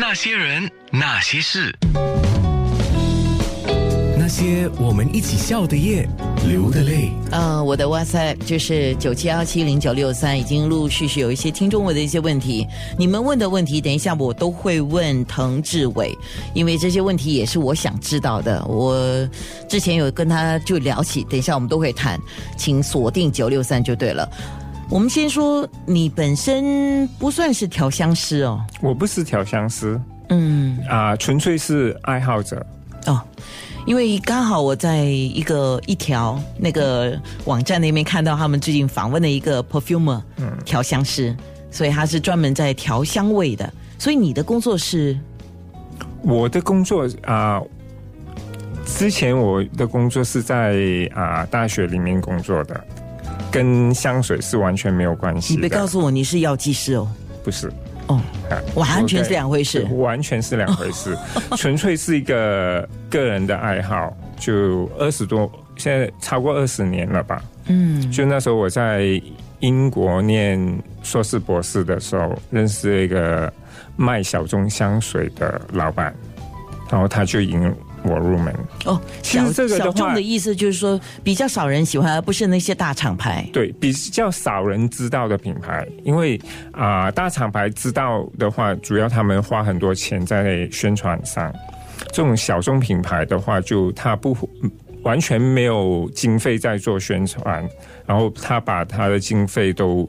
那些人，那些事，那些我们一起笑的夜，流的泪。呃，我的哇塞，就是九七幺七零九六三，已经陆陆续续有一些听众问的一些问题。你们问的问题，等一下我都会问滕志伟，因为这些问题也是我想知道的。我之前有跟他就聊起，等一下我们都会谈，请锁定九六三就对了。我们先说，你本身不算是调香师哦，我不是调香师。嗯，啊、纯粹是爱好者。哦，因为刚好我在一个一条那个网站那边看到他们最近访问的一个 perfumer，嗯，调香师，所以他是专门在调香味的。所以你的工作是？我的工作啊、之前我的工作是在啊、大学里面工作的，跟香水是完全没有关系的。你别告诉我你是药剂师哦，不是，哦，啊完全是两回事对完全是两回事，纯粹是一个个人的爱好。就二十多，现在超过二十年了吧？嗯，就那时候我在英国念硕士博士的时候，认识了一个卖小众香水的老板，然后他就引我入门。哦，其小实这个的话小众的意思就是说比较少人喜欢，而不是那些大厂牌。对，比较少人知道的品牌，因为啊、大厂牌知道的话，主要他们花很多钱在宣传上。这种小众品牌的话，就他不完全没有经费在做宣传，然后他把他的经费都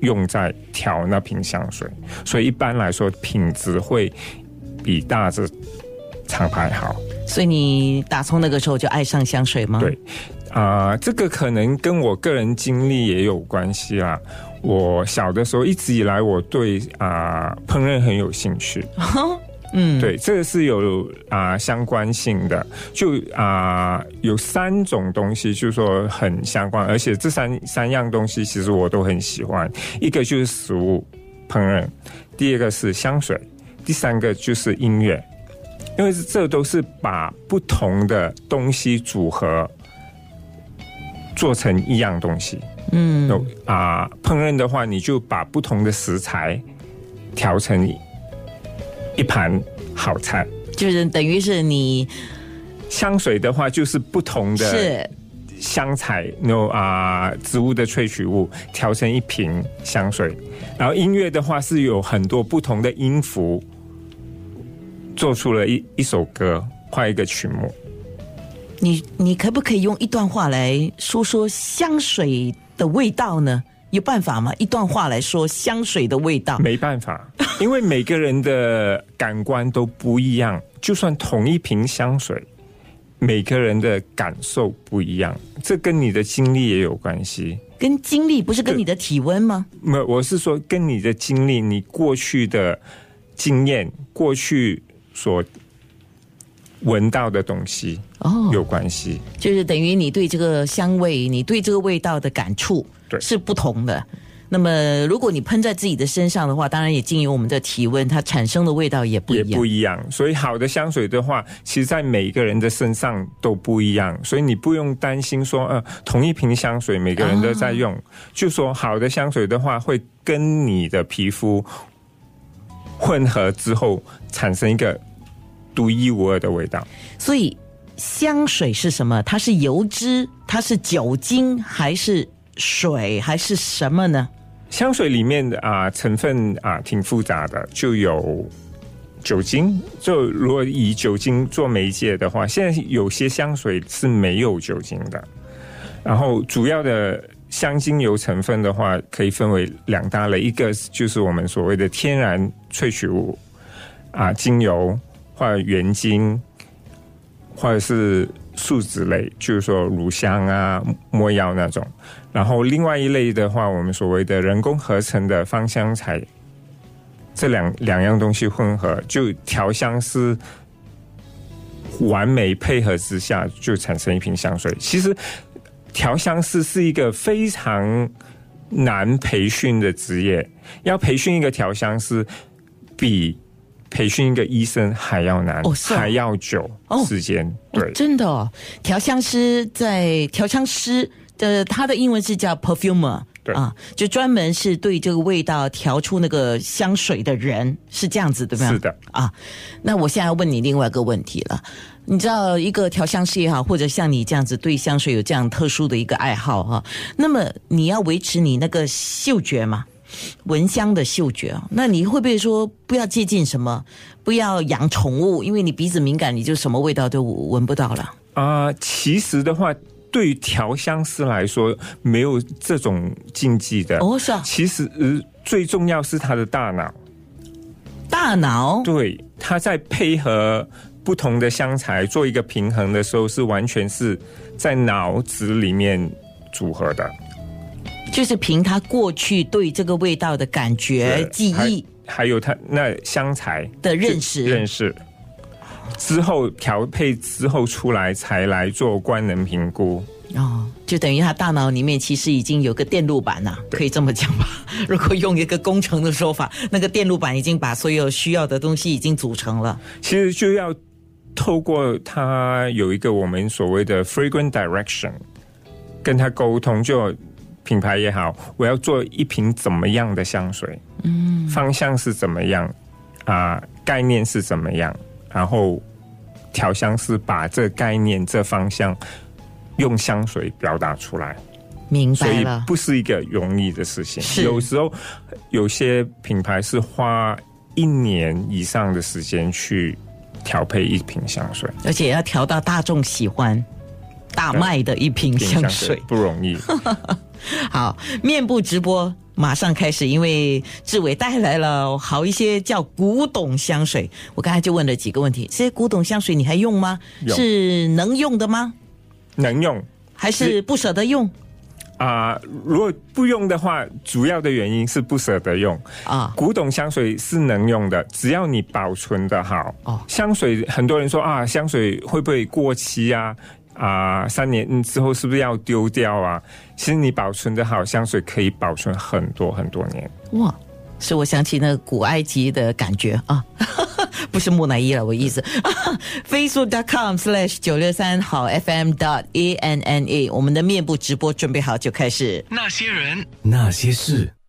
用在调那瓶香水，所以一般来说品质会比大的厂牌好。所以你打从那个时候就爱上香水吗？对，啊、这个可能跟我个人经历也有关系啦。我小的时候一直以来我对啊、烹饪很有兴趣，嗯，对，这个是有啊、相关性的。就啊、有三种东西，就是说很相关，而且这三三样东西其实我都很喜欢。一个就是食物烹饪，第二个是香水，第三个就是音乐。因为这都是把不同的东西组合做成一样东西。嗯，有啊、烹饪的话，你就把不同的食材调成一一盘好菜。就是等于是你香水的话，就是不同的是香材，有啊、植物的萃取物调成一瓶香水。然后音乐的话，是有很多不同的音符，做出了一一首歌，画一个曲目。你你可不可以用一段话来说说香水的味道呢？有办法吗？一段话来说香水的味道。没办法，因为每个人的感官都不一样，就算同一瓶香水，每个人的感受不一样，这跟你的经历也有关系。跟经历不是跟你的体温吗？没有，我是说跟你的经历、你过去的经验、过去所闻到的东西哦，有关系。就是等于你对这个香味，你对这个味道的感触对是不同的。那么，如果你喷在自己的身上的话，当然也经由我们的体温，它产生的味道也不一也样。不一样，所以好的香水的话，其实在每个人的身上都不一样，所以你不用担心说，呃，同一瓶香水每个人都在用，就说好的香水的话，会跟你的皮肤混合之后，产生一个独一无二的味道。所以香水是什么？它是油脂，它是酒精，还是水，还是什么呢？香水里面的啊、成分啊、挺复杂的，就有酒精。就如果以酒精做媒介的话，现在有些香水是没有酒精的。然后主要的香精油成分的话，可以分为两大类，一个就是我们所谓的天然萃取物啊，精油或者原精，或者是树脂类，就是说乳香啊、没药那种。然后另外一类的话，我们所谓的人工合成的芳香材，这两两样东西混合，就调香师完美配合之下，就产生一瓶香水。其实调香师是一个非常难培训的职业，要培训一个调香师，比培训一个医生还要难，哦是哦还要久哦时间。哦对，真的哦，调香师在调香师的他的英文是叫 perfumer，对啊，就专门是对这个味道调出那个香水的人是这样子，对吧？是的啊。那我现在要问你另外一个问题了，你知道一个调香师也好，或者像你这样子对香水有这样特殊的一个爱好哈、那么你要维持你那个嗅觉嘛？闻香的嗅觉啊，那你会不会说不要接近什么，不要养宠物，因为你鼻子敏感，你就什么味道都闻不到了。啊、其实的话，对于调香师来说，没有这种禁忌的。哦，是啊，其实、呃、最重要是他的大脑，大脑对，他在配合不同的香材做一个平衡的时候，是完全是在脑子里面组合的。就是凭他过去对这个味道的感觉、对记忆还还有他那香材的认识。认识之后调配之后出来，才来做官能评估。哦，就等于他大脑里面其实已经有个电路板了、可以这么讲吧？如果用一个工程的说法，那个电路板已经把所有需要的东西已经组成了。其实就要透过他有一个我们所谓的 fragrant direction，跟他沟通，就品牌也好，我要做一瓶怎么样的香水，嗯，方向是怎么样啊、概念是怎么样，然后调香师把这概念、这方向用香水表达出来。明白所以，不是一个容易的事情。是。有时候有些品牌是花一年以上的时间去调配一瓶香水，而且要调到大众喜欢、大卖的一瓶瓶香水。不容易。好，面部直播马上开始，因为志伟带来了好一些叫古董香水。我刚才就问了几个问题，这些古董香水你还用吗？用是能用的吗？能用还是不舍得用啊、如果不用的话，主要的原因是不舍得用。啊？古董香水是能用的，只要你保存的好。哦香水很多人说啊，香水会不会过期啊？啊，三年之后是不是要丢掉啊？其实你保存的好，香水可以保存很多很多年。哇，使我想起那个古埃及的感觉啊，不是木乃伊了，我意思。Facebook.com slash 九六三好 FM dot A N N A，我们的面部直播准备好就开始。那些人，那些事。